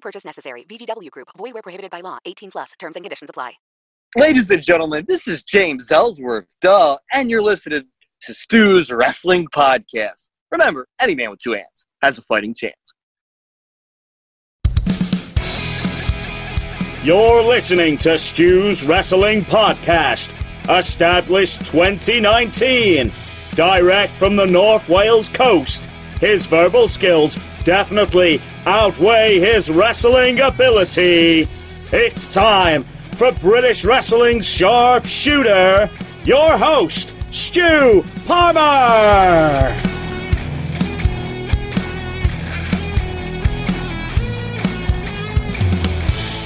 No purchase necessary. VGW Group. Void where prohibited by law. 18 plus. Terms and conditions apply. Ladies and gentlemen, this is James Ellsworth, duh, and you're listening to Stu's Wrestling Podcast. Remember, any man with two hands has a fighting chance. You're listening to Stu's Wrestling Podcast, established 2019. Direct from the North Wales coast. His verbal skills definitely outweigh his wrestling ability. It's time for British Wrestling's Sharpshooter, your host, Stu Palmer.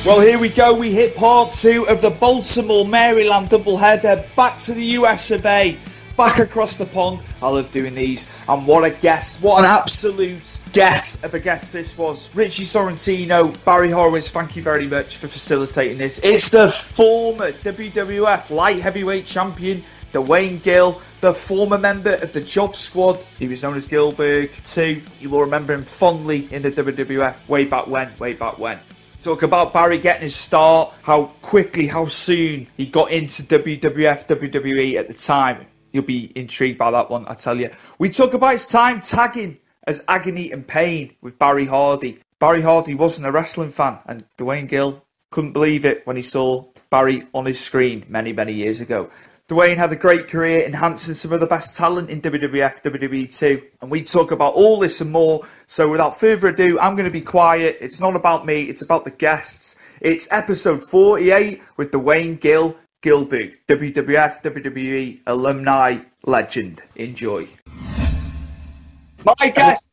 Well, here we go. We hit part two of the Baltimore Maryland doubleheader. Back to the US of A. Back across the pond. I love doing these. And what a guest. What an absolute guest of a guest this was. Richie Sorrentino, Barry Horowitz, thank you very much for facilitating this. It's the former WWF light heavyweight champion, Duane Gill, the former member of the Job Squad. He was known as Gillberg too. You will remember him fondly in the WWF way back when, way back when. Talk about Barry getting his start, how quickly, how soon he got into WWF, WWE at the time. You'll be intrigued by that one, I tell you. We talk about his time tagging as Agony and Pain with Barry Hardy. Barry Hardy wasn't a wrestling fan, and Duane Gill couldn't believe it when he saw Barry on his screen many, many years ago. Duane had a great career enhancing some of the best talent in WWF, WWE too. And we talk about all this and more. So without further ado, I'm going to be quiet. It's not about me, it's about the guests. It's episode 48 with Duane Gill, Gillberg, WWF, WWE alumni legend. Enjoy. My guest,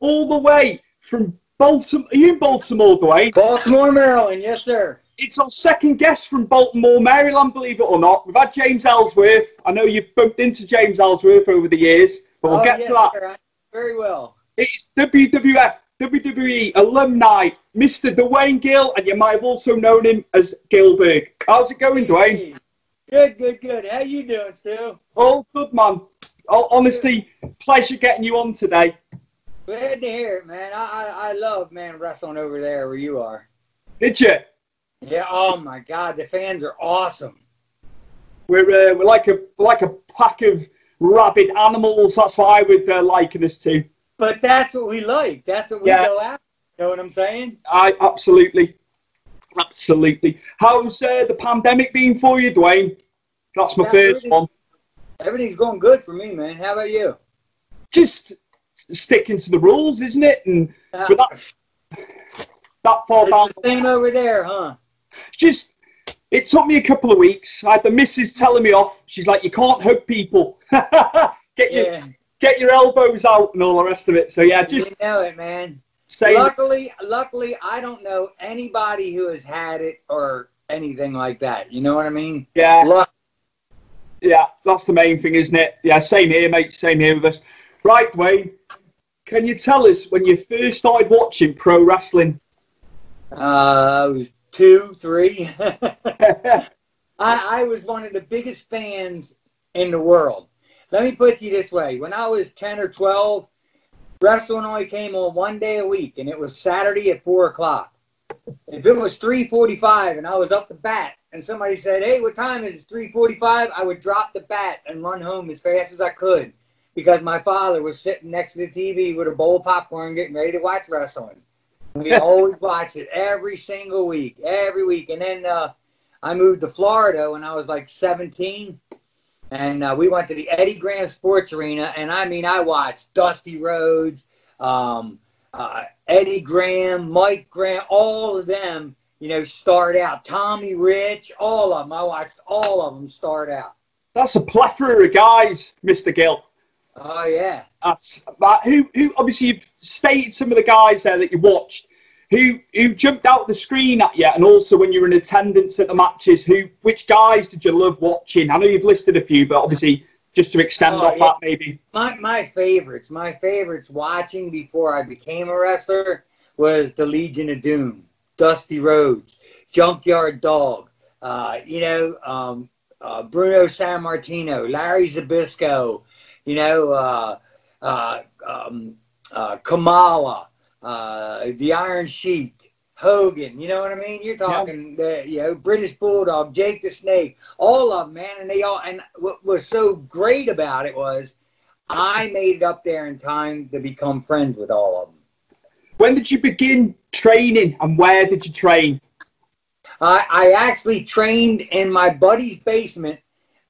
all the way from Baltimore. Are you in Baltimore, Duane? Baltimore, Maryland. Yes, sir. It's our second guest from Baltimore, Maryland, believe it or not. We've had James Ellsworth. I know you've bumped into James Ellsworth over the years, but we'll oh, get yes, to that. Sir. Very well. It's WWF, WWE alumni, Mr. Duane Gill, and you might have also known him as Gillberg. How's it going, Duane? Good, good, good. How you doing, Stu? All good, man. Oh, honestly, pleasure getting you on today. Glad to hear it, man. I, I, I love man wrestling over there where you are. Did you? Yeah. Oh my God, the fans are awesome. We're uh, we're like a like a pack of rabid animals. That's what I would uh, liken us to. But that's what we like. That's what we Yeah. go after. You know what I'm saying? I absolutely, absolutely. How's uh, the pandemic been for you, Duane? That's my Yeah, first one. Everything's going good for me, man. How about you? Just sticking to the rules, isn't it? And Uh, that that far down, the same over there, huh? just it took me a couple of weeks. I had the missus telling me off. She's like, "You can't hug people. get your Yeah. Get your elbows out and all the rest of it." So yeah, just know it, man. say Luckily, luckily, I don't know anybody who has had it or anything like that. You know what I mean? yeah. Luck- Yeah, that's the main thing, isn't it? Yeah, same here, mate. Same here with us. Right, Wayne. Can you tell us when you first started watching pro wrestling? Uh, I was two, three. I, I was one of the biggest fans in the world. Let me put you this way: when I was ten or twelve, wrestling only came on one day a week, and it was Saturday at four o'clock. If it was three forty-five and I was up the bat, and somebody said, "Hey, what time is it?" Three forty-five. I would drop the bat and run home as fast as I could because my father was sitting next to the TV with a bowl of popcorn, getting ready to watch wrestling. We always watched it every single week, every week. And then uh, I moved to Florida when I was like 17. And uh, we went to the Eddie Graham Sports Arena. And I mean, I watched Dusty Rhodes, um, uh, Eddie Graham, Mike Graham, all of them, you know, start out. Tommy Rich, all of them. I watched all of them start out. That's a plethora of guys, Mr. Gill. Oh yeah. That's that. Who who obviously you've stated some of the guys there that you watched. Who who jumped out the screen at you, and also when you were in attendance at the matches, who which guys did you love watching? I know you've listed a few, but obviously just to extend Oh, off yeah. that maybe. My my favorites, my favorites watching before I became a wrestler was the Legion of Doom, Dusty Rhodes, Junkyard Dog, uh, you know, um, uh, Bruno Sammartino, Larry Zbyszko, you know, uh, uh, um, uh, Kamala, uh, the Iron Sheik, Hogan. You know what I mean? You're talking, the, you know, British Bulldog, Jake the Snake, all of them, man. And they all. And what was so great about it was, I made it up there in time to become friends with all of them. When did you begin training, and where did you train? I, I actually trained in my buddy's basement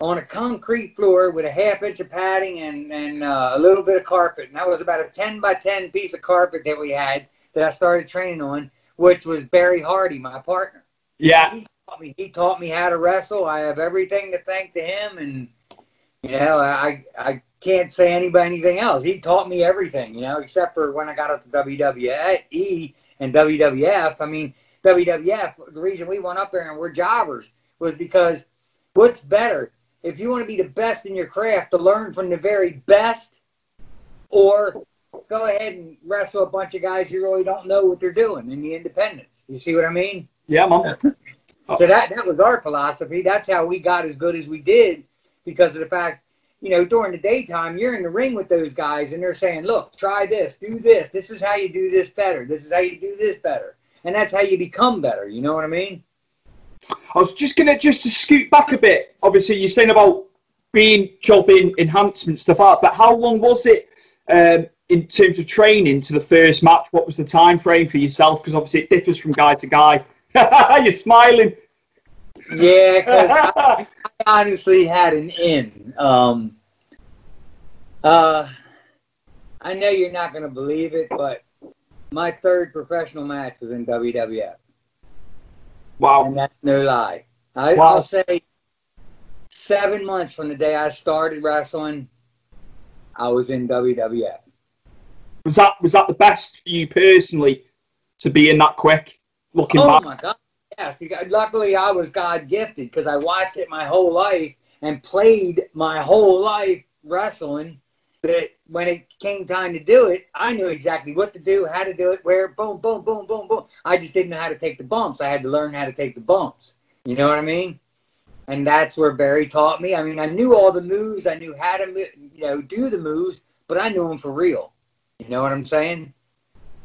on a concrete floor with a half inch of padding and, and uh, a little bit of carpet. And that was about a 10 by 10 piece of carpet that we had that I started training on, which was Barry Hardy, my partner. Yeah, He taught me, he taught me how to wrestle. I have everything to thank to him. And, you know, I, I can't say anybody anything else. He taught me everything, you know, except for when I got up to WWE and WWF. I mean, WWF, the reason we went up there and we're jobbers was because what's better? If you want to be the best in your craft, to learn from the very best, or go ahead and wrestle a bunch of guys who really don't know what they're doing in the independents. You see what I mean? yeah, man. So that that was our philosophy. That's how we got as good as we did because of the fact, you know, during the daytime, you're in the ring with those guys and they're saying, "Look, try this, do this. This is how you do this better. This is how you do this better." And that's how you become better. You know what I mean? I was just gonna just to scoot back a bit. Obviously, you're saying about being jobbing enhancement stuff that, but how long was it um, in terms of training to the first match? What was the time frame for yourself? Because obviously it differs from guy to guy. you're smiling. Yeah, because I honestly had an in. Um, uh, I know you're not going to believe it, but my third professional match was in WWF. Wow. and that's no lie. I, Wow. I'll say seven months from the day I started wrestling, I was in WWF. Was that was that the best for you personally to be in that quick? Looking Oh back, my God! Yes, luckily I was God gifted because I watched it my whole life and played my whole life wrestling. That when it came time to do it, I knew exactly what to do, how to do it, where, boom, boom, boom, boom, boom. I just didn't know how to take the bumps. I had to learn how to take the bumps. You know what I mean? And that's where Barry taught me. I mean, I knew all the moves. I knew how to, you know, do the moves, but I knew them for real. You know what I'm saying?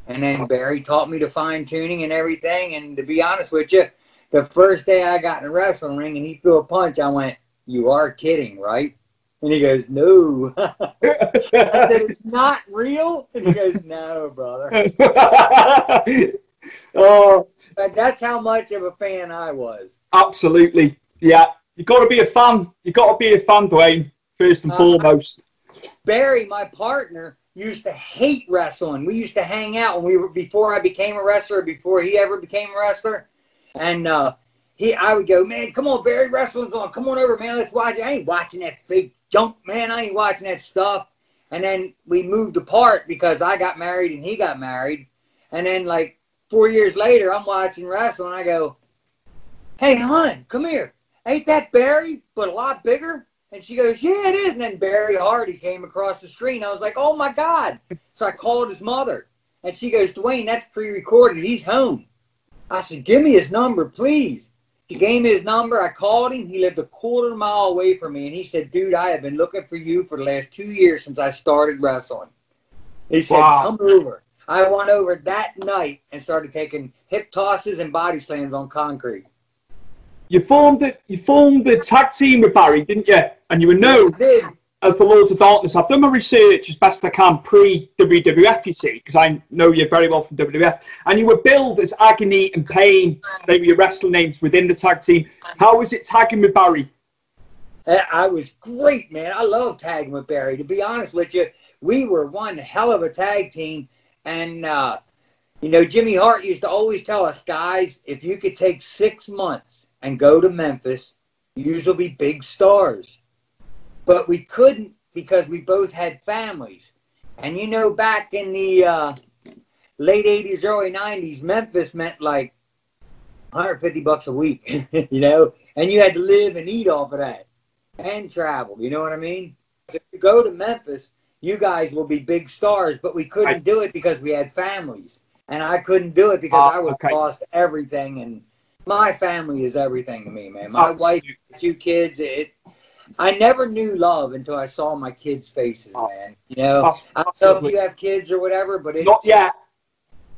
And then Barry taught me to fine tuning and everything. And to be honest with you, the first day I got in the wrestling ring and he threw a punch, I went, "You are kidding, right?" And he goes, "No." I said, "It's not real." And he goes, "No, brother." oh, But that's how much of a fan I was. absolutely. Yeah, you got to be a fan. You got to be a fan, Duane. First and Uh, foremost. Barry, my partner, used to hate wrestling. We used to hang out when we were before I became a wrestler, before he ever became a wrestler. And uh, he, I would go, man, come on, Barry, wrestling's on. Come on over, man. Let's watch. I ain't watching that fake junk, man. I ain't watching that stuff. And then we moved apart because I got married and he got married. And then like four years later, I'm watching wrestling. I go, hey, hon, come here. Ain't that Barry, but a lot bigger? And she goes, Yeah, it is. And then Barry Hardy came across the screen. I was like, Oh my God. So I called his mother. And she goes, Duane, that's pre recorded. He's home. I said, give me his number, please. He gave me his number. I called him. He lived a quarter mile away from me. And he said, dude, I have been looking for you for the last two years since I started wrestling. He said, Wow. come over. I went over that night and started taking hip tosses and body slams on concrete. You formed the you formed the tag team with Barry, didn't you? And you were known Yes. As the Lords of Darkness. I've done my research as best I can pre WWF, you see, because I know you very well from WWF. And you were billed as Agony and Pain. They were your wrestling names within the tag team. How was it tagging with Barry? I I was great, man. I love tagging with Barry. To be honest with you, we were one hell of a tag team. And, uh, you know, Jimmy Hart used to always tell us, guys, if you could take six months and go to Memphis, you will be big stars. But we couldn't because we both had families. And, you know, back in the uh, late 80s, early 90s, Memphis meant like 150 bucks a week, you know, and you had to live and eat off of that and travel. You know what I mean? If you go to Memphis, you guys will be big stars, but we couldn't Right. do it because we had families, and I couldn't do it because Ah, I would okay. lost everything. And my family is everything to me, man. My wife, two kids. It. I never knew love until I saw my kids' faces, Ah. man. You know, Abs- I don't know if you have kids or whatever, but it, Not yet.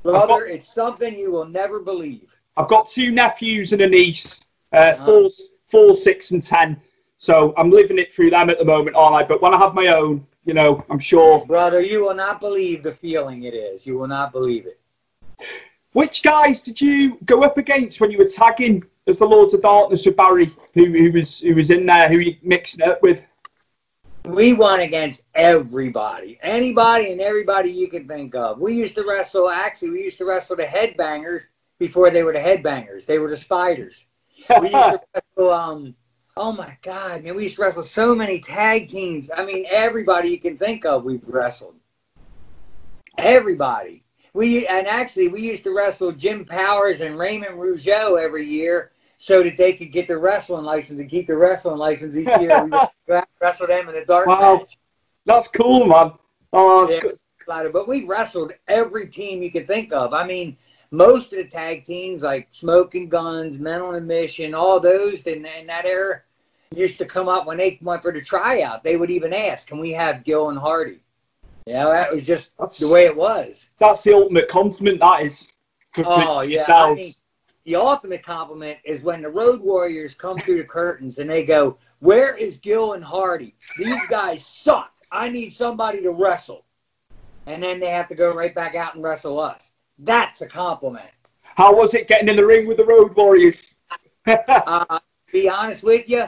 brother, it's something you will never believe. I've got two nephews and a niece, uh, Uh-huh. four, four, six, and ten. So I'm living it through them at the moment, aren't I? But when I have my own, you know, I'm sure. Brother, you will not believe the feeling it is. You will not believe it. Which guys did you go up against when you were tagging as the Lords of Darkness with Barry, who, who was who was in there, who you mixed it up with? We won against everybody, anybody and everybody you can think of. We used to wrestle. Actually, we used to wrestle the headbangers before they were the headbangers. They were the spiders. We used to wrestle. Um, oh my God, man! We used to wrestle so many tag teams. I mean, everybody you can think of, we've wrestled. Everybody. We and actually we used to wrestle Jim Powers and Raymond Rougeau every year so that they could get their wrestling license and keep their wrestling license each year. We wrestle them in a dark Wow. match. That's cool, man. Oh, that's Yeah. But we wrestled every team you could think of. I mean, most of the tag teams like Smoking Guns, Men on a Mission, all those in, in that era used to come up when they went for the tryout. They would even ask, "Can we have Gill and Hardy?" You know, that was just That's- the way it was. that's the ultimate compliment. That is. Oh yeah, I mean, the ultimate compliment is when the Road Warriors come through the curtains and they go, "Where is Gill and Hardy? These guys suck. I need somebody to wrestle." And then they have to go right back out and wrestle us. That's a compliment. How was it getting in the ring with the Road Warriors? Uh, be honest with you,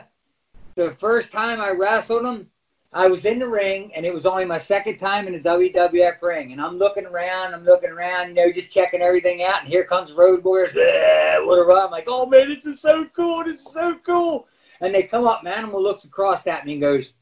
the first time I wrestled them, I was in the ring, and it was only my second time in the WWF ring. And I'm looking around, I'm looking around, you know, just checking everything out. And here comes Road Warriors. Whatever. I'm like, oh man, this is so cool. This is so cool. And they come up, man and Animal looks across at me and goes,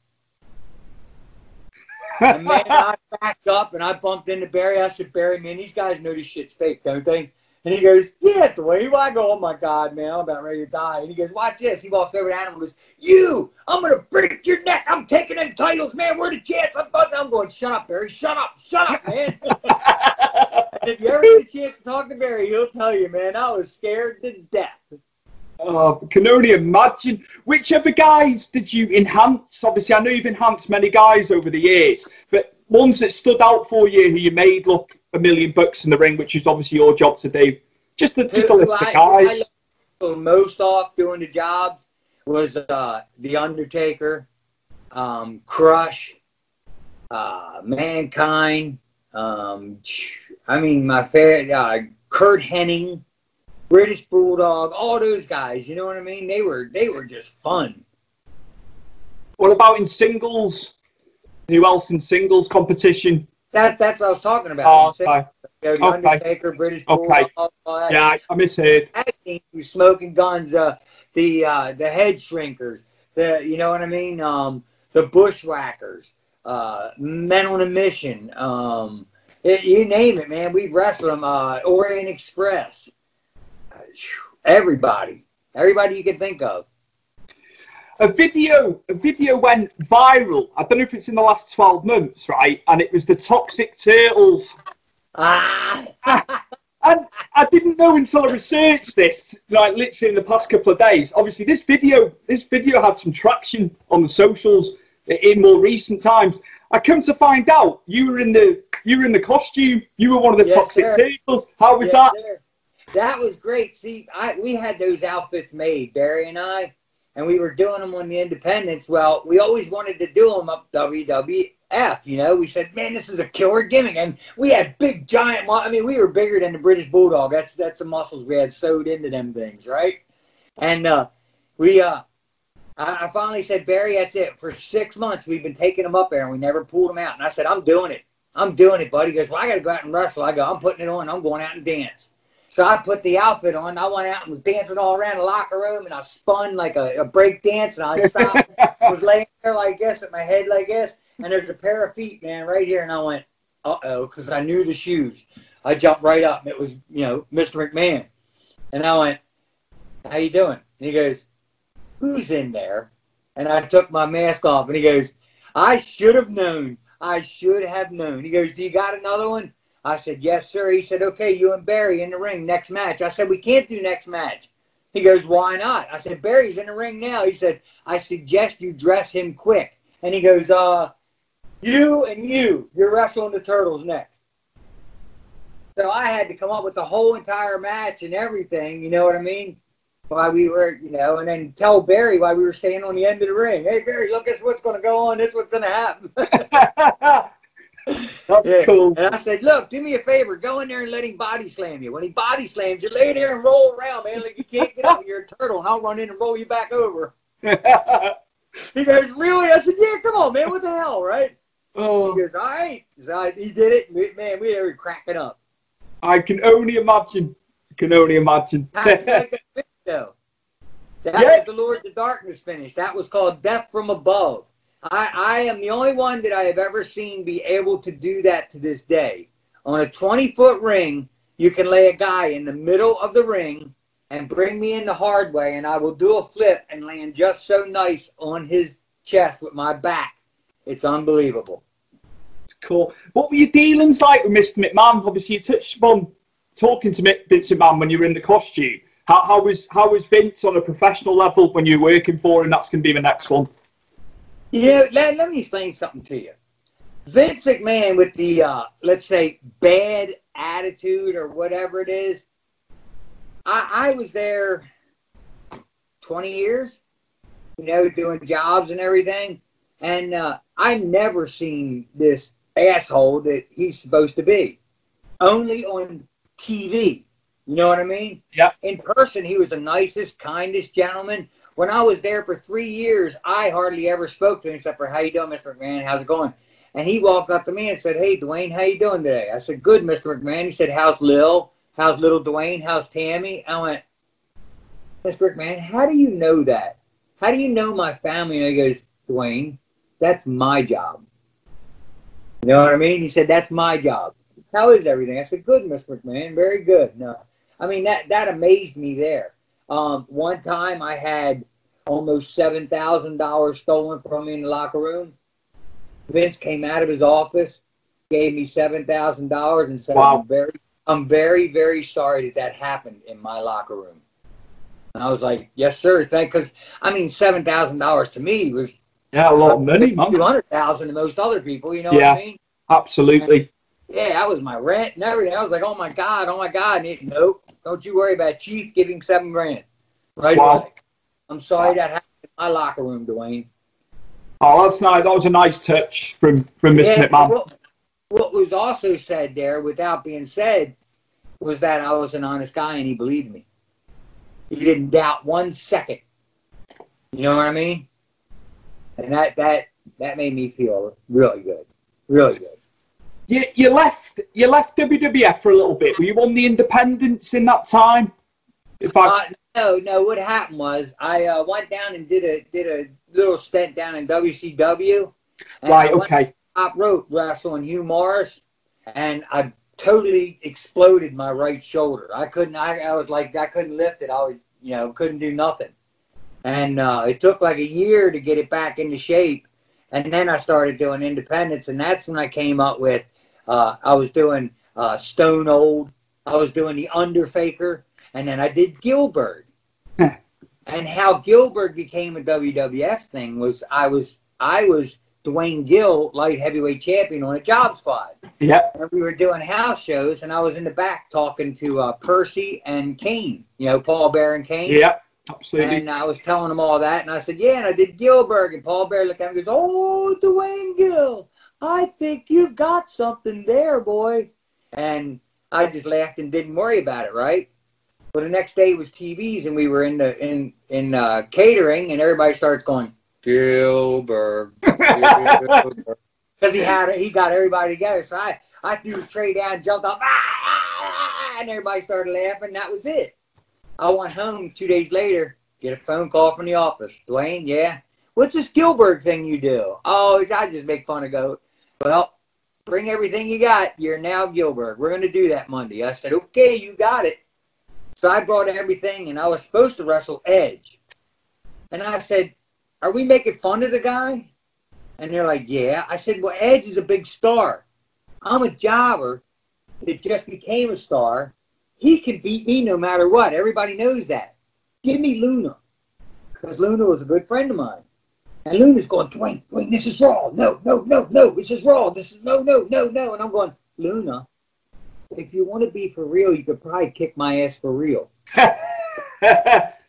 and man, I backed up and I bumped into Barry. I said, Barry, man, these guys know this shit's fake, don't they? And he goes, Yeah, Duane. I go, Oh my God, man, I'm about ready to die. And he goes, Watch this. He walks over to Animal and goes, You, I'm gonna break your neck. I'm taking them titles, man. We're the chance? I'm, about to-" I'm going, Shut up, Barry. Shut up. Shut up, man. if you ever get a chance to talk to Barry, he'll tell you, man, I was scared to death. Oh, can only imagine. Which other guys did you enhance? Obviously, I know you've enhanced many guys over the years, but ones that stood out for you who you made look a million bucks in the ring, which is obviously your job to do. Just a, just a list of guys. I most off doing the jobs was uh, the Undertaker, um, Crush, uh, Mankind. Um, I mean, my favorite uh, Curt Hennig, British Bulldog, all those guys. You know what I mean? They were they were just fun. What about in singles? Who else in singles competition? That that's what I was talking Oh, about. You okay. know, the okay. Undertaker, British Okay. Bulldog, all that. Yeah, I misheard. who's smoking guns, uh, the uh, the head shrinkers, the you know what I mean, um, the bushwhackers, uh, men on a mission, um, y- you name it, man. We wrestled them. Uh, Orient Express, everybody, everybody you can think of. A video, a video went viral. I don't know if it's in the last twelve months, right? And it was the Toxic Turtles. Ah, and I didn't know until I researched this, like literally in the past couple of days. Obviously, this video, this video had some traction on the socials in more recent times. I come to find out you were in the you were in the costume. You were one of the Yes, toxic sir. turtles. How was Yes, that? sir. That was great. See, I we had those outfits made, Barry and I, and we were doing them on the Independence. Well, we always wanted to do them up WWF. You know, we said, man, this is a killer gimmick, and we had big giant. I mean, we were bigger than the British Bulldog. That's that's the muscles we had sewed into them things, right? And uh, we uh. I I finally said, Barry, that's it. For six months, we've been taking them up there, and we never pulled them out. And I said, I'm doing it. I'm doing it, buddy. He goes, Well, I got to go out and wrestle. I go, I'm putting it on. I'm going out and dance. So I put the outfit on. I went out and was dancing all around the locker room, and I spun like a, a break dance, and I stopped. I was laying there like this, at my head like this, and there's a pair of feet, man, right here, and I went, uh oh, because I knew the shoes. I jumped right up, and it was, you know, Mr. McMahon, and I went, "How you doing?" And he goes, "Who's in there?" And I took my mask off, and he goes, "I should have known. I should have known." He goes, "Do you got another one?" I said, Yes, sir. He said, Okay, you and Barry in the ring next match. I said, We can't do next match. He goes, Why not? I said, Barry's in the ring now. He said, I suggest you dress him quick. And he goes, Uh, you and you, you're wrestling the turtles next. So I had to come up with the whole entire match and everything, you know what I mean? Why we were, you know, and then tell Barry why we were staying on the end of the ring. Hey, Barry, look, this is what's going to go on. This is what's going to happen. That's Yeah. cool. And I said, look, do me a favor. Go in there and let him body slam you. When he body slams you, lay there and roll around, man. Like you can't get up. You're a turtle, and I'll run in and roll you back over. He goes, really? I said, yeah, come on, man. What the hell, right? He oh, goes, all right. So he did it. Man, we were cracking up. I can only imagine. I can only imagine. Like that finish. That Yeah. was the Lord of Darkness finish. That was called Death from Above. I, I am the only one that I have ever seen be able to do that to this day. On a 20 foot ring, you can lay a guy in the middle of the ring and bring me in the hard way, and I will do a flip and land just so nice on his chest with my back. It's unbelievable. Cool. What were your dealings like with Mr. McMahon? Obviously, you touched upon talking to Vince McMahon when you were in the costume. How, how was how was Vince on a professional level when you were working for him? That's going to be the next one. You know, let, let me explain something to you. Vince McMahon with the uh, let's say bad attitude or whatever it is. I, I was there twenty years, you know, doing jobs and everything, and uh, I never seen this asshole that he's supposed to be. Only on TV. You know what I mean? Yeah. In person, he was the nicest, kindest gentleman. When I was there for three years, I hardly ever spoke to him except for "How you doing, Mr. McMahon? How's it going?" And he walked up to me and said, "Hey, Duane, how you doing today?" I said, "Good, Mr. McMahon." He said, "How's Lil? How's little Duane? How's Tammy?" I went, "Mr. McMahon, how do you know that? How do you know my family?" And he goes, "Duane, that's my job." You know what I mean? He said, "That's my job." How is everything? I said, "Good, Mr. McMahon. Very good." No, I mean that that amazed me there. Um, one time I had almost seven thousand dollars stolen from me in the locker room. Vince came out of his office, gave me seven thousand dollars, and said, Wow. "I'm very, I'm very, very sorry that that happened in my locker room." And I was like, "Yes, sir." Thank, because I mean, seven thousand dollars to me was Yeah, a lot of money, man. two hundred thousand to most other people. You know Yeah. what I mean? Absolutely. Yeah, that was my rent and everything. I was like, "Oh my god, oh my god!" And he, nope, don't you worry about. Chief. Give him seven grand. Right away. I'm sorry that happened in my locker room, Duane. Oh, that's nice. That was a nice touch from from Mr. Yeah, McMahon. What, what was also said there, without being said, was that I was an honest guy and he believed me. He didn't doubt one second. You know what I mean? And that that that made me feel really good, really good. You, you left you left WWF for a little bit. Were you on the Independence in that time? If I Uh, no, no. What happened was I uh, went down and did a did a little stint down in WCW. Right, okay. top rope wrestling Hugh Morrus, and I totally exploded my right shoulder. I couldn't. I, I was like I couldn't lift it. I was you know couldn't do nothing, and uh, it took like a year to get it back into shape. And then I started doing independence, and that's when I came up with. Uh, I was doing uh, Stone Old, I was doing the Underfaker, and then I did Gillberg. and how Gillberg became a WWF thing was I was I was Duane Gill, light heavyweight champion on a job squad. Yep. And we were doing house shows, and I was in the back talking to uh, Percy and Kane, you know, Paul Bear and Kane. Yep. Absolutely. And I was telling him all that, and I said, "Yeah." And I did Gillberg, and Paul Bear looked at me and goes, "Oh, Duane Gill, I think you've got something there, boy." And I just laughed and didn't worry about it, right? But the next day was TVs, and we were in the in in uh, catering, and everybody starts going Gillberg, because he had he got everybody together. So I I threw the tray down, jumped up, ah, ah, ah, and everybody started laughing. That was it. I went home two days later, get a phone call from the office. Duane, yeah. What's this Gillberg thing you do? Oh, I just make fun of Goat. Well, bring everything you got. You're now Gillberg. We're going to do that Monday. I said, okay, you got it. So I brought everything, and I was supposed to wrestle Edge. And I said, are we making fun of the guy? And they're like, yeah. I said, well, Edge is a big star. I'm a jobber that just became a star. He can beat me no matter what. Everybody knows that. Give me Luna. Because Luna was a good friend of mine. And Luna's going, Duane, Duane, this is wrong. No, no, no, no. This is wrong. This is no, no, no, no. And I'm going, Luna, if you want to be for real, you could probably kick my ass for real.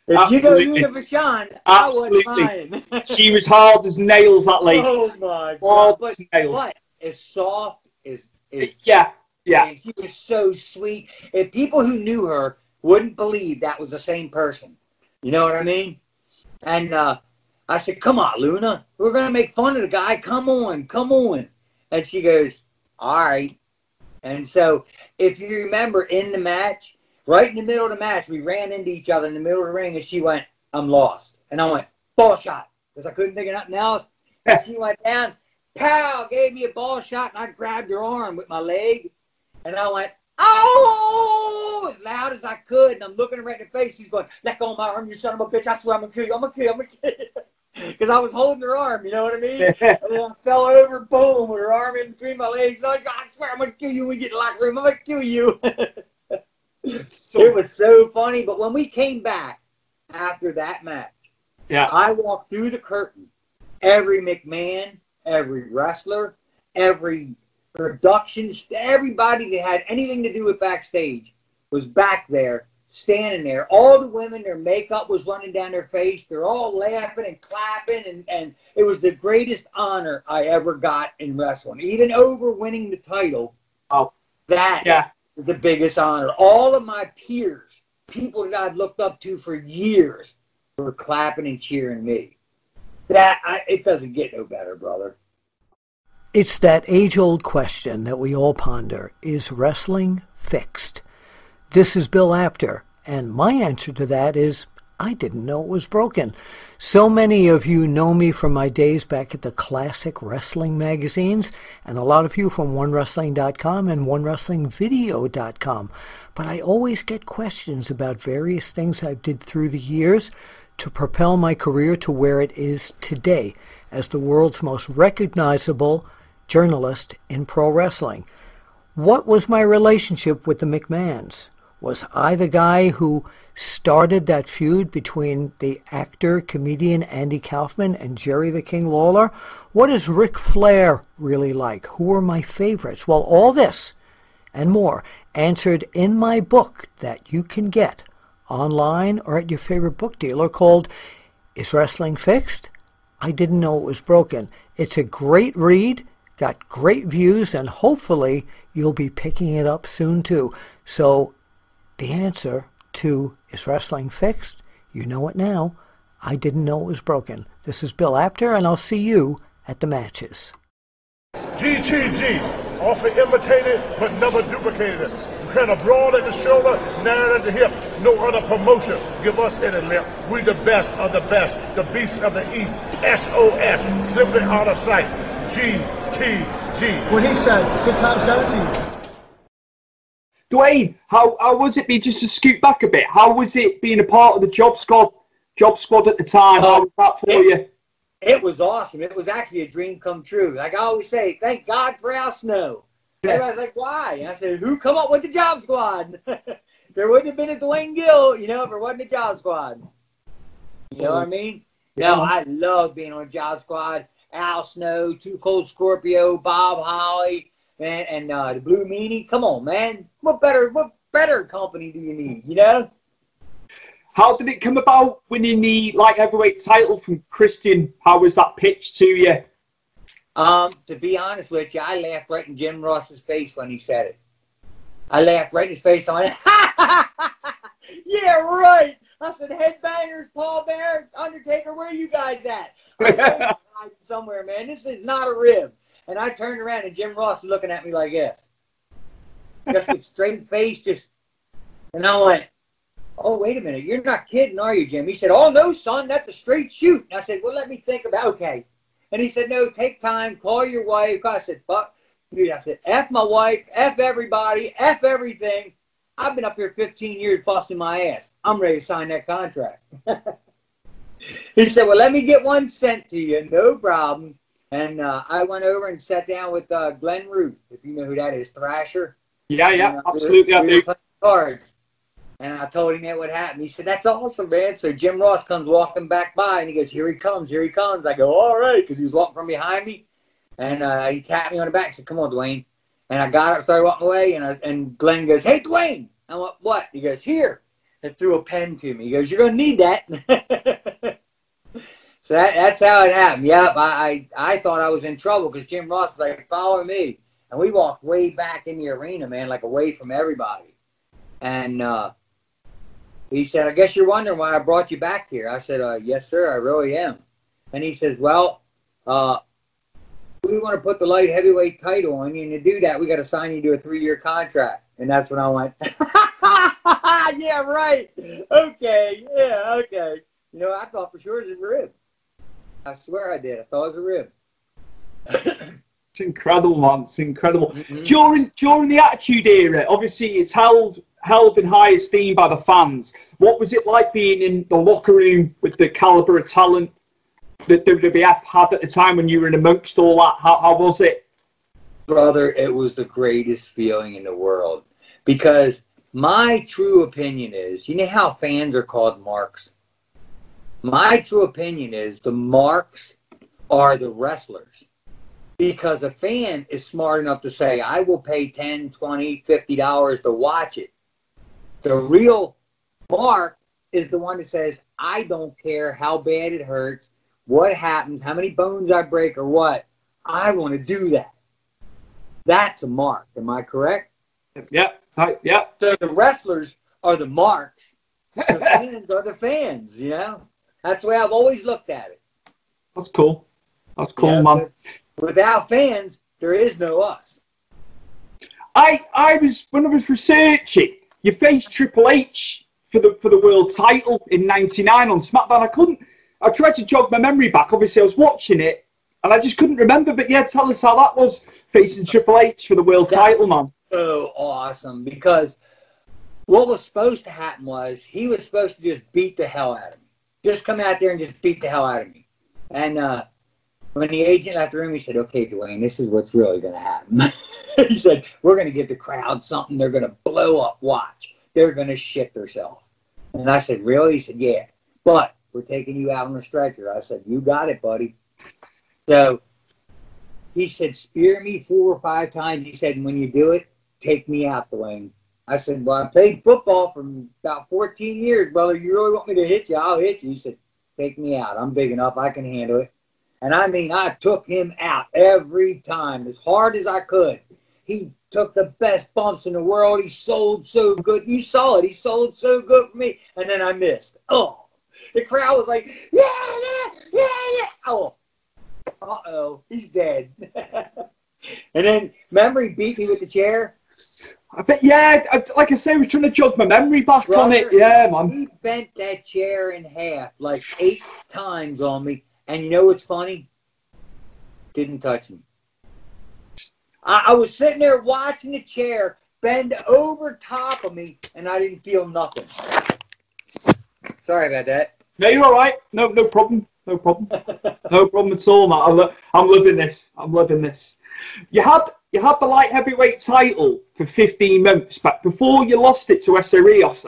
If you go Absolutely. Luna Vachon, I wouldn't mind. she was hard as nails, that lady. oh my Hard god! But, as nails. but as soft as is Yeah, yeah. And she was so sweet. If people who knew her wouldn't believe that was the same person. You know what I mean? And uh, I said, Come on, Luna. We're going to make fun of the guy. Come on, come on. And she goes, All right. And so, if you remember in the match, right in the middle of the match, we ran into each other in the middle of the ring, and she went, I'm lost. And I went, Ball shot. Because I couldn't think of nothing else. And she went down, pow, gave me a ball shot, and I grabbed her arm with my leg. And I went, oh, as loud as I could. And I'm looking her right in the face. She's going, let go of my arm, you son of a bitch. I swear I'm going to kill you. I'm going to kill you. I'm going to kill you. Because I was holding her arm, you know what I mean? and then I fell over, boom, with her arm in between my legs. And I was going, I swear I'm going to kill you when we get in the locker room. I'm going to kill you. it was so funny. But when we came back after that match, Yeah. I walked through the curtain. Every McMahon, every wrestler, every production, everybody that had anything to do with backstage was back there, standing there. All the women, their makeup was running down their face. They're all laughing and clapping, and, and it was the greatest honor I ever got in wrestling. Even over winning the title, Oh. that Yeah. was the biggest honor. All of my peers, people that I'd looked up to for years, were clapping and cheering me. That I, it doesn't get no better, brother. It's that age old question that we all ponder is wrestling fixed? This is Bill Apter, and my answer to that is I didn't know it was broken. So many of you know me from my days back at the classic wrestling magazines, and a lot of you from OneWrestling.com and OneWrestlingVideo.com. But I always get questions about various things I did through the years to propel my career to where it is today as the world's most recognizable journalist in pro wrestling. What was my relationship with the McMahons? Was I the guy who started that feud between the actor, comedian Andy Kaufman and Jerry the King Lawler? What is Ric Flair really like? Who are my favorites? Well, all this and more answered in my book that you can get online or at your favorite book dealer called Is Wrestling Fixed? I didn't know it was broken. It's a great read, got great views, and hopefully you'll be picking it up soon too. So, the answer to Is Wrestling Fixed? You know it now. I didn't know it was broken. This is Bill Apter, and I'll see you at the matches. GTG, often imitated but never duplicated. Kind of broad at the shoulder, narrow at the hip. No other promotion give us any lip. We the best of the best, the beasts of the east. SOS, simply out of sight. GTG. When he said, good times guaranteed. Duane, how, how was it being just to scoot back a bit? How was it being a part of the job squad job squad at the time? How was that for you? It was awesome. It was actually a dream come true. Like I always say, thank God for Al Snow. Everybody's like, why? And I said, who come up with the job squad? there wouldn't have been a Duane Gill, you know, if there wasn't a job squad. You know what I mean? Yeah. No, I love being on a job squad. Al Snow, Two Cold Scorpio, Bob Holly, man, and uh, the Blue Meanie. Come on, man. What better what better company do you need, you know? How did it come about winning the light heavyweight title from Christian? How was that pitched to you? Um, to be honest with you, I laughed right in Jim Ross's face when he said it. I laughed right in his face. I went, yeah, right. I said, headbangers, Paul Bear, Undertaker, where are you guys at? I'm somewhere, man. This is not a rib. And I turned around and Jim Ross is looking at me like this. Just with straight face, just and I went, Oh, wait a minute, you're not kidding, are you, Jim? He said, Oh no, son, that's a straight shoot. And I said, Well, let me think about okay. And he said, No, take time, call your wife. I said, Fuck, dude, I said, F my wife, F everybody, F everything. I've been up here 15 years busting my ass. I'm ready to sign that contract. he said, Well, let me get one sent to you. No problem. And uh, I went over and sat down with uh, Glenn Ruth, if you know who that is, Thrasher. Yeah, yeah, And, uh, we absolutely. We were do. Cards. And I told him that would happen. He said, That's awesome, man. So Jim Ross comes walking back by and he goes, Here he comes, here he comes. I go, All right, because he was walking from behind me. And uh, he tapped me on the back and said, Come on, Duane. And I got up, started walking away, and, I, and Glenn goes, Hey, Duane. I went, What? He goes, Here. And threw a pen to me. He goes, You're going to need that. so that, that's how it happened. Yep, I, I, I thought I was in trouble because Jim Ross was like, Follow me. And we walked way back in the arena, man, like away from everybody. And uh, he said, I guess you're wondering why I brought you back here. I said, uh, Yes, sir, I really am. And he says, Well, uh, we want to put the light heavyweight title on you, and to do that, we got to sign you to a three-year contract. And that's when I went, yeah, right. Okay, yeah, okay. You know, I thought for sure it was a rib. I swear I did. I thought it was a rib. It's incredible, man. It's incredible. Mhm. During during the Attitude Era, obviously it's held held in high esteem by the fans. What was it like being in the locker room with the caliber of talent that WWF had at the time when you were in amongst all that? How, how was it? Brother, it was the greatest feeling in the world because my true opinion is you know how fans are called marks? My true opinion is the marks are the wrestlers because a fan is smart enough to say, I will pay 10, 20, 50 dollars to watch it. The real mark is the one that says, I don't care how bad it hurts, what happens, how many bones I break, or what. I want to do that. That's a mark. Am I correct? Yeah, right, yeah. So the wrestlers are the marks. The fans are the fans, you know? That's the way I've always looked at it. That's cool. That's cool, Yeah, man. Without fans, there is no us. I I was when I was researching, you faced Triple H for the for the world title in '99 on SmackDown. I couldn't. I tried to jog my memory back. Obviously, I was watching it, and I just couldn't remember. But yeah, tell us how that was facing Triple H for the world That- title, man. so awesome because what was supposed to happen was he was supposed to just beat the hell out of me. Just come out there and just beat the hell out of me. And uh, when the agent left the room, he said, Okay, Duane, this is what's really going to happen. he said, We're going to give the crowd something they're going to blow up. Watch. They're going to shit themselves. And I said, Really? He said, Yeah. But we're taking you out on a stretcher. I said, You got it, buddy. So he said, Spear me four or five times. He said, When you do it, take me out, Duane. I said, Well, I played football for about 14 years, brother. You really want me to hit you? I'll hit you. He said, Take me out. I'm big enough. I can handle it. And I mean, I took him out every time as hard as I could. He took the best bumps in the world. He sold so good. You saw it. He sold so good for me. And then I missed. Oh, the crowd was like, Yeah, yeah, yeah, yeah. Oh, uh oh, he's dead. and then, he beat me with the chair? I bet, yeah, I, like I say, I was trying to jog my memory back on it. Yeah, man. He bent that chair in half like eight times on me. And you know what's funny? Didn't touch me. I, I was sitting there watching the chair bend over top of me, and I didn't feel nothing. Sorry about that. No, you're all right. No, no problem. No problem. no problem at all, man. I'm, lo- I'm loving this. I'm loving this. You had you had the light heavyweight title for 15 months, but before you lost it to Essa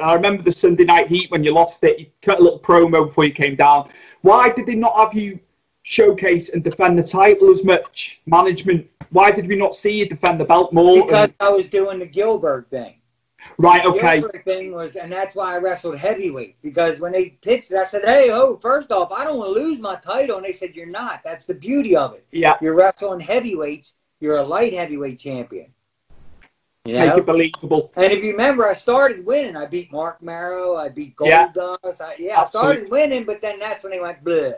I remember the Sunday night heat when you lost it, you cut a little promo before you came down. Why did they not have you showcase and defend the title as much? Management, why did we not see you defend the belt more? Because And- I was doing the Gillberg thing. right, okay. The Gillberg thing was, and that's why I wrestled heavyweight because when they pitched it, I said, "Hey, oh, first off, I don't want to lose my title," and they said, "You're not. That's the beauty of it. Yeah, You're wrestling heavyweights. You're a light heavyweight champion." You make know? it believable. And if you remember, I started winning. I beat Mark Marrow. I beat Gold Yeah. Dust. I, yeah, I started winning, but then that's when they went bleh.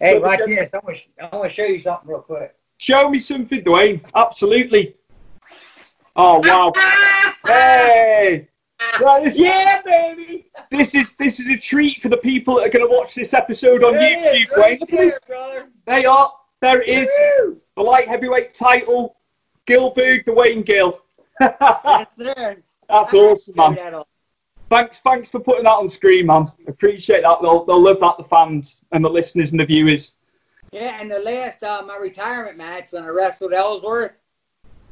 Hey, So watch this. I want, to, I want to show you something real quick. Show me something, Duane. Absolutely. Oh wow! Hey, right, this, Yeah, baby. this is this is a treat for the people that are going to watch this episode on There YouTube, is, right Duane. there. They are. There it is. Woo! The light heavyweight title. Gillberg, Duane Gill. That's That's awesome, man. That. Thanks, thanks for putting that on screen, man. Appreciate that. They'll, they'll love that, the fans and the listeners and the viewers. Yeah, and the last uh, my retirement match when I wrestled Ellsworth,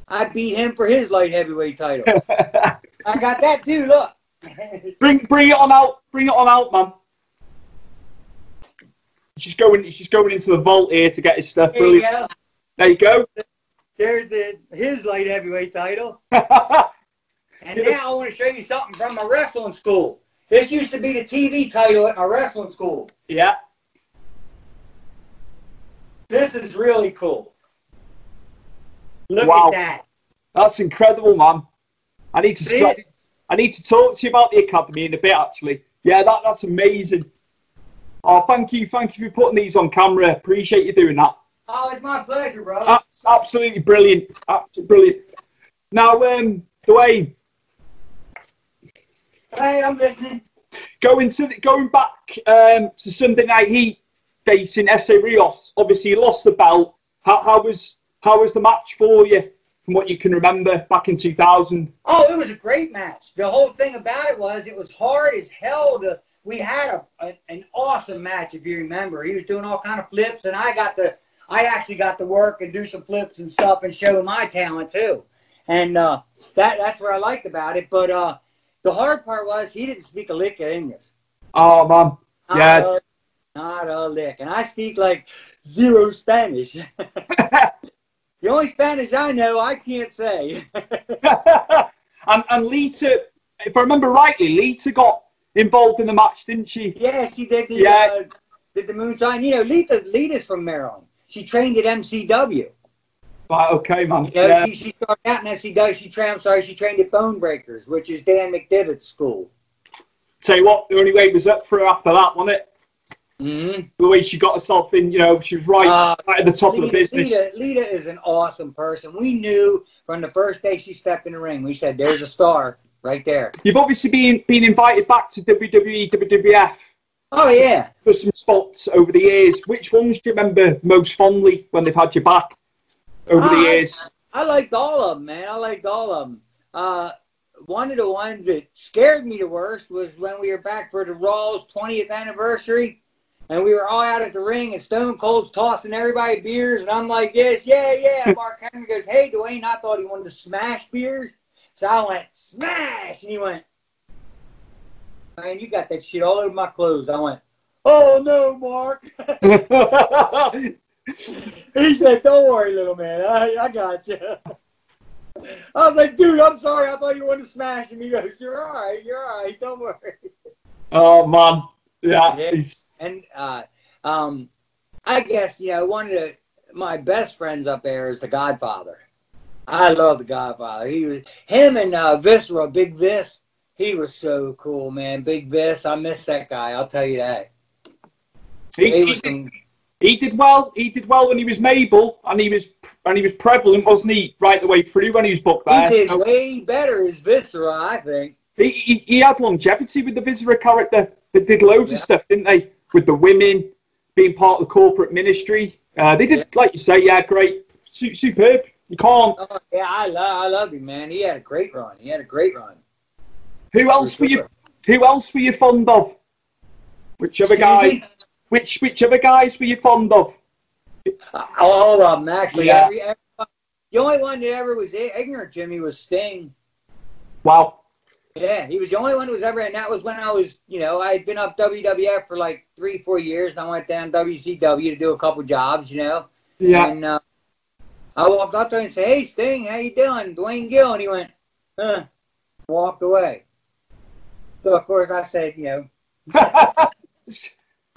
I beat him for his light heavyweight title. I got that too. Look. bring, bring it on out. Bring it on out, man. He's just going. He's just going into the vault here to get his stuff. There. There you go. There's the his light heavyweight title. And now I want to show you something from my wrestling school. This used to be the TV title at my wrestling school. yeah. This is really cool. Look Wow. at that. That's incredible, man. I need to stop. I need to talk to you about the academy in a bit, actually. Yeah, that, that's amazing. Oh, thank you, thank you for putting these on camera. Appreciate you doing that. Oh, it's my pleasure, bro. That's absolutely brilliant. Absolutely brilliant. Now, um, Duane, hey, I'm listening. going to the, going back um, to Sunday Night Heat facing Essa Rios. Obviously, you lost the belt. How, how was how was the match for you, from what you can remember back in 2000? Oh, it was a great match. The whole thing about it was it was hard as hell to. We had a, a an awesome match if you remember. He was doing all kind of flips, and I got the. I actually got to work and do some flips and stuff and show my talent too, and uh, that that's what I liked about it. But uh, the hard part was he didn't speak a lick of English. Oh man, Not Yeah. a, not a lick, and I speak like zero Spanish. the only Spanish I know, I can't say. and and Lita, if I remember rightly, Lita got involved in the match, didn't she? Yeah, she did the Yeah. uh, did the moonshine. You know, Lita Lita's from Maryland. She trained at MCW. Right, okay, man. You know, Yeah. she, she started out in MCW. She trained. Sorry, she trained at Bone Breakers, which is Dan McDivitt's school. Tell you what, the only way was up for her after that, wasn't it? Mm-hmm. The way she got herself in, you know, she was right, Uh, right at the top of the business. Lita, Lita is an awesome person. We knew from the first day she stepped in the ring. We said, "There's a star right there." You've obviously been been invited back to WWE, WWF Oh yeah. for some spots over the years. Which ones do you remember most fondly when they've had you back over the Ah, years? I liked all of them, man. I liked all of them. Uh, one of the ones that scared me the worst was when we were back for the Raw's 20th anniversary, and we were all out at the ring, and Stone Cold's tossing everybody beers, and I'm like, yes, yeah, yeah. Mark Henry goes, hey, Duane, I thought he wanted to smash beers. So I went, smash! And he went, man, you got that shit all over my clothes. I went, oh, no, Mark. He said, "Don't worry, little man. I, I got you." I was like, "Dude, I'm sorry. I thought you wanted to smash him." He goes, "You're all right. You're all right. Don't worry." oh mom. yeah. Yeah. And uh, um, I guess you know one of the, my best friends up there is the Godfather. I love the Godfather. He was him and uh, Viscera, Big Vis. He was so cool, man. Big Vis, I miss that guy. I'll tell you that. He, He he did, he did well. He did well when he was Mabel, and he was and he was prevalent, wasn't he? Right the way through when he was booked there. he did So way better as Viscera, I think. he, he, he had longevity with the Viscera character. They did loads of stuff, didn't they? With the women being part of the corporate ministry, uh, they did, like you say, yeah, great, Su- superb. You can't. Oh, yeah, I love, I love him, man. He had a great run. He had a great run. Who else were you? Who else were you fond of? Which other guy? Which which other guys were you fond of? All of them, actually. Yeah. Every, everybody, the only one that ever was ignorant to me was Sting. Wow. Yeah, he was the only one who was ever, and that was when I was, you know, I had been up WWF for like three, four years, and I went down WCW to do a couple jobs, you know. Yeah. And uh, I walked up to him and said, "Hey, Sting, how you doing?" Duane Gill, and he went, "Huh," walked away. So of course I said, you know,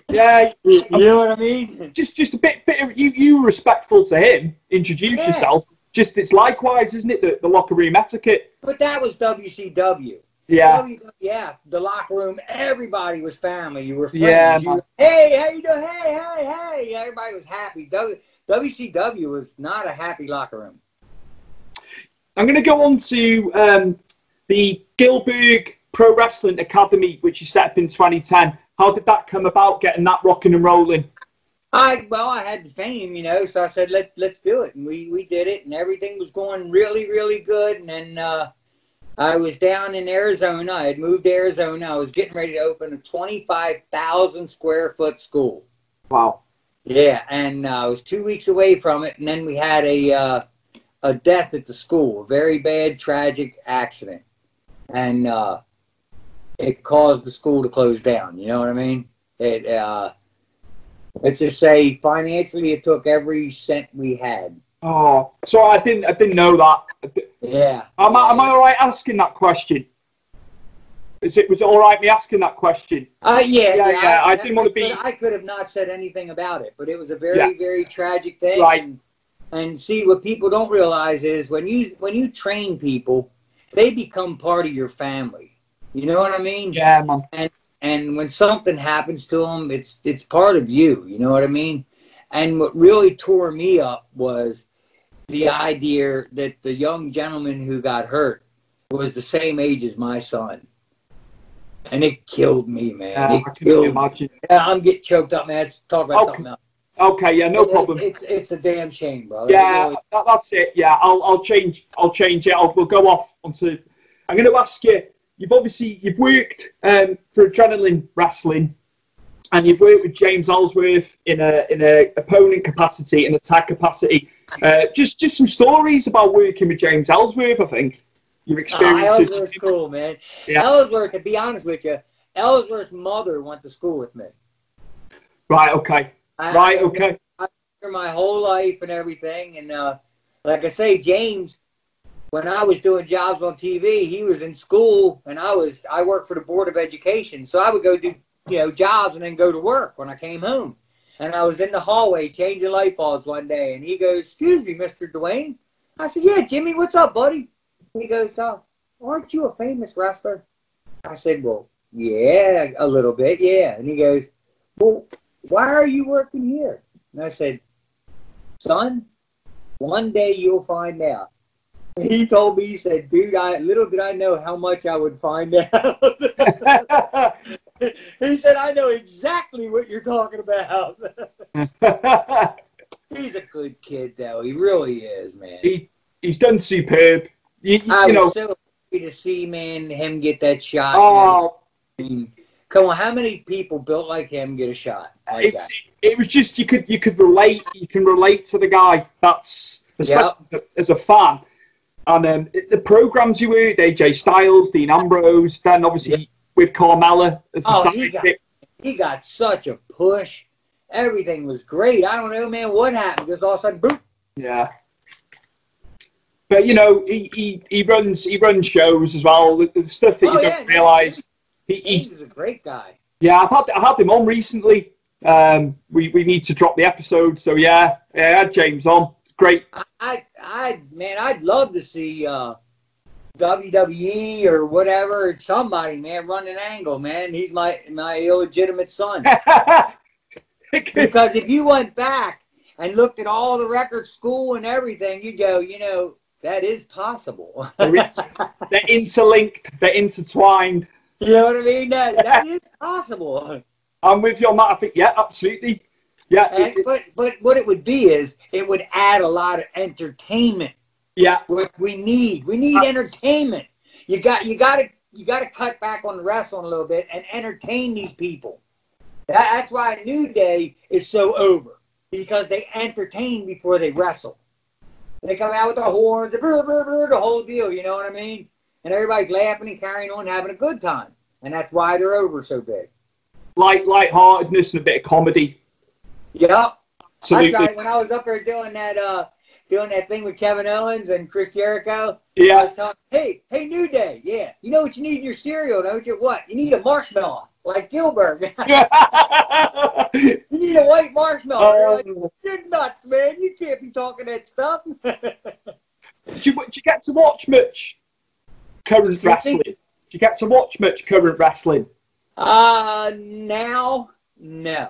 yeah, you know what I mean. Just, just a bit, bit. Of, you, you were respectful to him. Introduce Yeah. yourself. Just, it's likewise, isn't it? The, the locker room etiquette. But that was WCW. Yeah. WWF, the locker room, everybody was family. You were friends. Yeah, You- hey, how you doing? Hey, hey, hey. Everybody was happy. W- WCW was not a happy locker room. I'm going to go on to um, the Gillberg Pro Wrestling Academy, which you set up in 2010. How did that come about, getting that rocking and rolling? I well, I had the fame, you know, so I said let let's do it, and we we did it, and everything was going really really good, and then uh, I was down in Arizona. I had moved to Arizona. I was getting ready to open a twenty five thousand square foot school. Wow. Yeah, and uh, I was two weeks away from it, and then we had a uh, a death at the school, a very bad, tragic accident, and uh, it caused the school to close down. You know what I mean? It uh, let's just say financially, it took every cent we had. Oh, so I didn't, I didn't know that. Yeah. Am I, am I all right asking that question? Is it was it all right me asking that question? Uh, yeah, yeah, yeah. I, didn't want to be. I could have not said anything about it, but it was a very, Yeah. very tragic thing. Right. And, and see, what people don't realize is when you when you train people, they become part of your family. You know what I mean? Yeah, man. And and when something happens to them, it's it's part of you. You know what I mean? And what really tore me up was the idea that the young gentleman who got hurt was the same age as my son. And it killed me, man. Yeah, it I can killed me. Yeah, I'm getting choked up, man. Let's talk about Okay. something else. Okay, yeah, no problem. It's it's a damn shame, brother. It Yeah, really- that, that's it. Yeah, I'll I'll change. I'll change it. I'll, we'll go off onto. I'm going to ask you. You've obviously you've worked um, for Adrenaline Wrestling, and you've worked with James Ellsworth in a in a opponent capacity and attack capacity. Uh, just just some stories about working with James Ellsworth. I think your Ah, experiences. Ellsworth's cool, man. Yeah. Ellsworth, to be honest with you, Ellsworth's mother went to school with me. Right. Okay. I- Right. I- Okay. for my whole life and everything. And uh, like I say, James, when I was doing jobs on TV, he was in school, and I was I worked for the Board of Education, so I would go do you know jobs and then go to work when I came home. And I was in the hallway changing light bulbs one day, and he goes, "Excuse me, Mister Duane." I said, "Yeah, Jimmy, what's up, buddy?" He goes, "Oh, aren't you a famous wrestler?" I said, "Well, yeah, a little bit, yeah." And he goes, "Well, why are you working here?" And I said, son, one day you'll find out. He told me, he said, dude, I little did I know how much I would find out. he said, I know exactly what you're talking about. He's a good kid, though. He really is, man. he he's done superb. You, you, I know. was so happy to see, man, him get that shot. Oh, come on, how many people built like him get a shot like it, that? it was just you could you could relate you can relate to the guy that's especially as, a, as a fan and um, the programs you were AJ Styles Dean Ambrose then obviously with Carmella as the Oh, he got, he got such a push. Everything was great. I don't know, man, what happened. Just all of a sudden, boom. yeah but you know he, he, he runs he runs shows as well the, the stuff that Oh, you yeah, don't realize he, He's he's a great guy. yeah I've had I had him on recently um we, we need to drop the episode so yeah yeah I had James on great I, I, I man, I'd love to see uh, WWE or whatever, somebody, man, run an angle, man. He's my my illegitimate son. because if you went back and looked at all the record school and everything, you'd go, you know, that is possible. They're, they're interlinked, they're intertwined. You know what I mean? That, that is possible. I'm with you on that. I think, yeah, absolutely. Yeah, it- it- but but what it would be is it would add a lot of entertainment. yeah, Which we need. We need uh, entertainment. You got you got to you got to cut back on the wrestling a little bit and entertain these people. That, that's why New Day is so over because they entertain before they wrestle. They come out with the horns, the, brr, brr, brr, the whole deal. You know what I mean? And everybody's laughing and carrying on, having a good time, and that's why they're over so big. Light, lightheartedness and a bit of comedy. Yep. Absolutely. That's right. When I was up there doing that, uh, doing that thing with Kevin Owens and Chris Jericho, Yeah. I was talking. hey, hey, New Day, yeah, you know what you need in your cereal, don't you? What? You need a marshmallow, like Gillberg. you need a white marshmallow. They're like, Um, You're nuts, man. You can't be talking that stuff. Did you, you get to watch much current wrestling? Did you get to watch much current wrestling? Uh, now, no.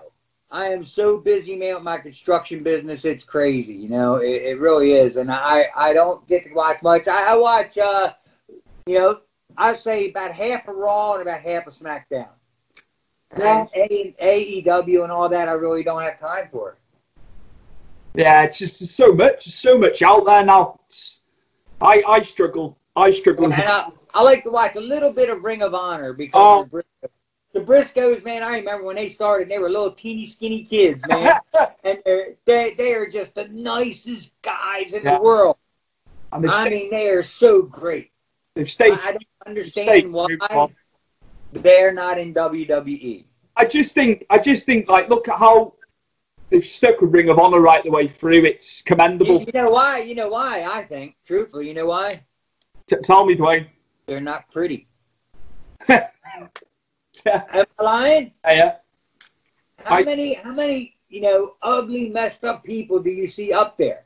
I am so busy, man, with my construction business. It's crazy, you know. It, it really is, and I I don't get to watch much. I, I watch, uh, you know, I'd say about half of Raw and about half of SmackDown. And A- AEW and all that, I really don't have time for. Yeah, it's just so much, so much out there now. It's, I I struggle. I struggle. And I, I like to watch a little bit of Ring of Honor because Oh. The, Briscoes. man. I remember when they started; they were little teeny skinny kids, man, and they they are just the nicest guys in Yeah. the world. and they've, I mean, they are so great. They've stayed. I, I don't understand why they're not in. WWE. I just think, I just think, like, look at how they've stuck with Ring of Honor right the way through. It's You, commendable. you know why? You know why? I think, truthfully, you know why? T- tell me, Duane. They're not pretty. Am I lying? yeah. Uh, how I- many, how many, you know, ugly, messed up people do you see up there?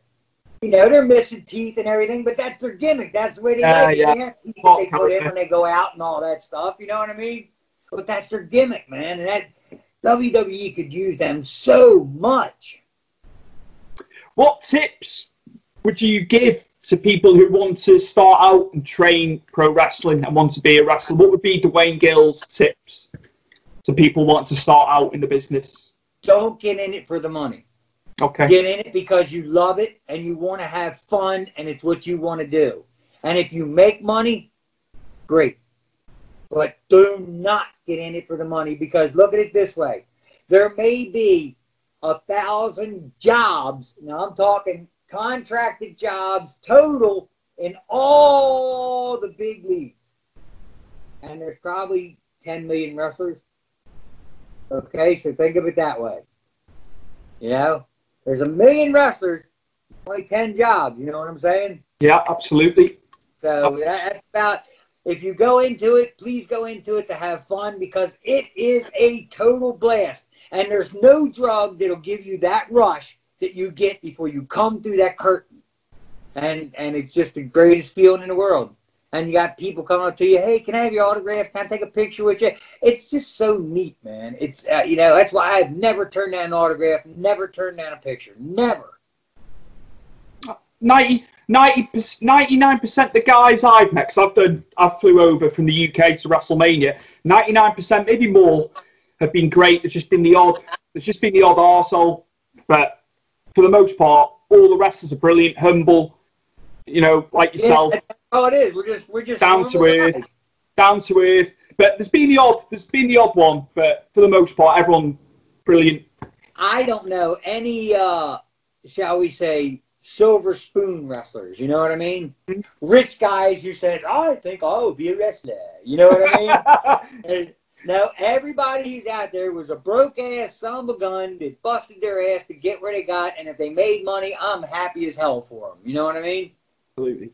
You know, they're missing teeth and everything, but that's their gimmick. That's the way they Yeah, like yeah. They have teeth Talk they put in when they go out and all that stuff. You know what I mean? But that's their gimmick, man. And that WWE could use them so much. What tips would you give to people who want to start out and train pro wrestling and want to be a wrestler? What would be Duane Gill's tips to people wanting to start out in the business? Don't get in it for the money. Okay. Get in it because you love it and you want to have fun and it's what you want to do. And if you make money, great. But do not get in it for the money because look at it this way. There may be a thousand jobs. Now I'm talking contracted jobs total in all the big leagues. And there's probably 10 million wrestlers. Okay, so think of it that way. You know, there's a million wrestlers, only 10 jobs. You know what I'm saying? Yeah, absolutely. So that's about. If you go into it, please go into it to have fun because it is a total blast. And there's no drug that'll give you that rush that you get before you come through that curtain. And and it's just the greatest feeling in the world. And you got people coming up to you, hey, can I have your autograph? Can I take a picture with you? It's just so neat, man. It's uh, you know that's why I've never turned down an autograph, never turned down a picture, never. 90, 90, 99% the guys I've met, because I've done, I flew over from the UK to WrestleMania, 99%, maybe more, have been great. There's just been the odd, there's just been the odd arsehole. But for the most part, all the wrestlers are brilliant, humble, you know, like yourself, Yeah, all it is. We're just we're just down to earth, guys. down to earth. But there's been the odd, there's been the odd one, but for the most part, everyone brilliant. I don't know any, uh, shall we say, silver spoon wrestlers. You know what I mean? Rich guys who said, "I think I'll be a wrestler." You know what I mean? And no, everybody who's out there was a broke ass son of a gun that busted their ass to get where they got, and if they made money, I'm happy as hell for them. You know what I mean? Absolutely.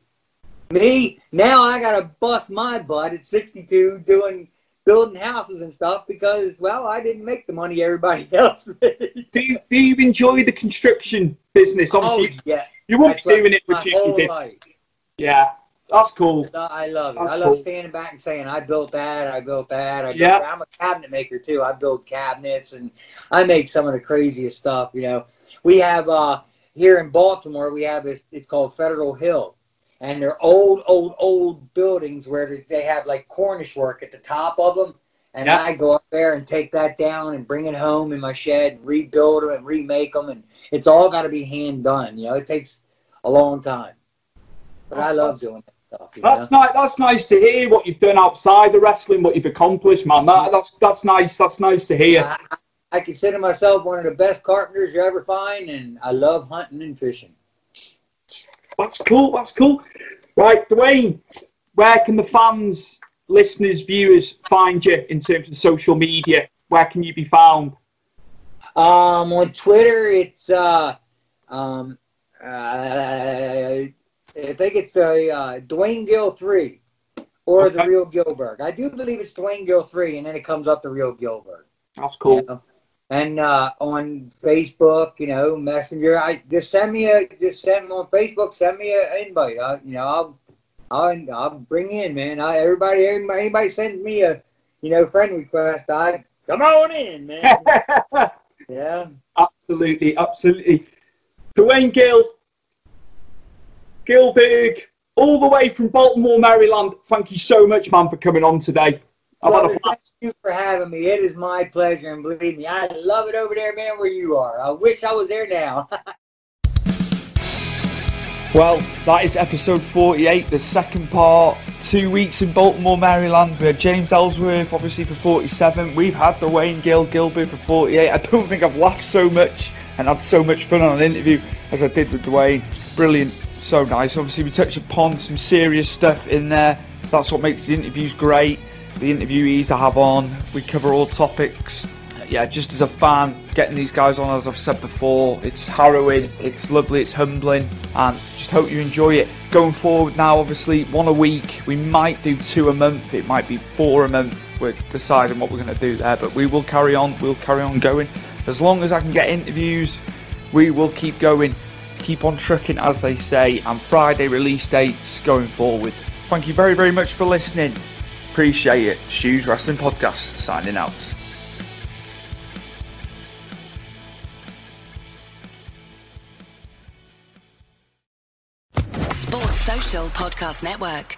Me now, I gotta bust my butt at 62 doing building houses and stuff because, well, I didn't make the money everybody else made. Do you, do you enjoy the construction business? Oh Obviously, yeah, you won't be doing it with Chicky whole Dip. life. Yeah, that's cool. I love it. That's I love cool. standing back and saying, "I built that. I built that. I built Yeah. that." I'm a cabinet maker too. I build cabinets and I make some of the craziest stuff. You know, we have uh, here in Baltimore. We have this. It's called Federal Hill, and they're old, old, old buildings where they have like cornice work at the top of them. And Yeah. I go up there and take that down and bring it home in my shed, and rebuild them and remake them, and it's all got to be hand done. You know, it takes a long time, but I love doing that stuff. That's know? nice. That's nice to hear what you've done outside the wrestling, what you've accomplished, man. That, that's that's nice. That's nice to hear. I, I consider myself one of the best carpenters you ever find, and I love hunting and fishing. That's cool. That's cool. Right, Duane, where can the fans, listeners, viewers find you in terms of social media? Where can you be found? Um, on Twitter, it's uh, um, uh, I think it's the uh, Duane Gill three or the real Gillberg. I do believe it's Duane Gill three, and then it comes up the real Gillberg. That's cool. You know? And uh, on Facebook, you know, Messenger, I just send me a just send on Facebook, send me an invite. I, you know, I'll I'll I'll bring in, man. I, everybody, everybody, anybody sends me a you know friend request, I come on in, man. yeah. Absolutely, absolutely. Duane Gill, Gillberg, all the way from Baltimore, Maryland. Thank you so much, man, for coming on today. I've had a Brother, thank you for having me. It is my pleasure, and believe me, I love it over there, man, where you are. I wish I was there now. Well, that is episode 48, the second part. Two weeks in Baltimore, Maryland. We had James Ellsworth, obviously, for 47. We've had the Wayne Gill Gillberg for 48. I don't think I've laughed so much and had so much fun on an interview as I did with Duane. Brilliant, so nice. Obviously, we touched upon some serious stuff in there. That's what makes the interviews great. The interviewees I have on, we cover all topics yeah, just as a fan, getting these guys on, as I've said before, it's harrowing, it's lovely, it's humbling, and just hope you enjoy it. Going forward now, obviously, one a week. We might do two a month, it might be four a month. We're deciding what we're going to do there, but we will carry on, we'll carry on going. As long as I can get interviews, we will keep going, keep on trucking, as they say, and Friday release dates going forward. Thank you very, very much for listening. Appreciate it. Stu's Wrestling Podcast signing out. Sports Social Podcast Network.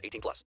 18 plus.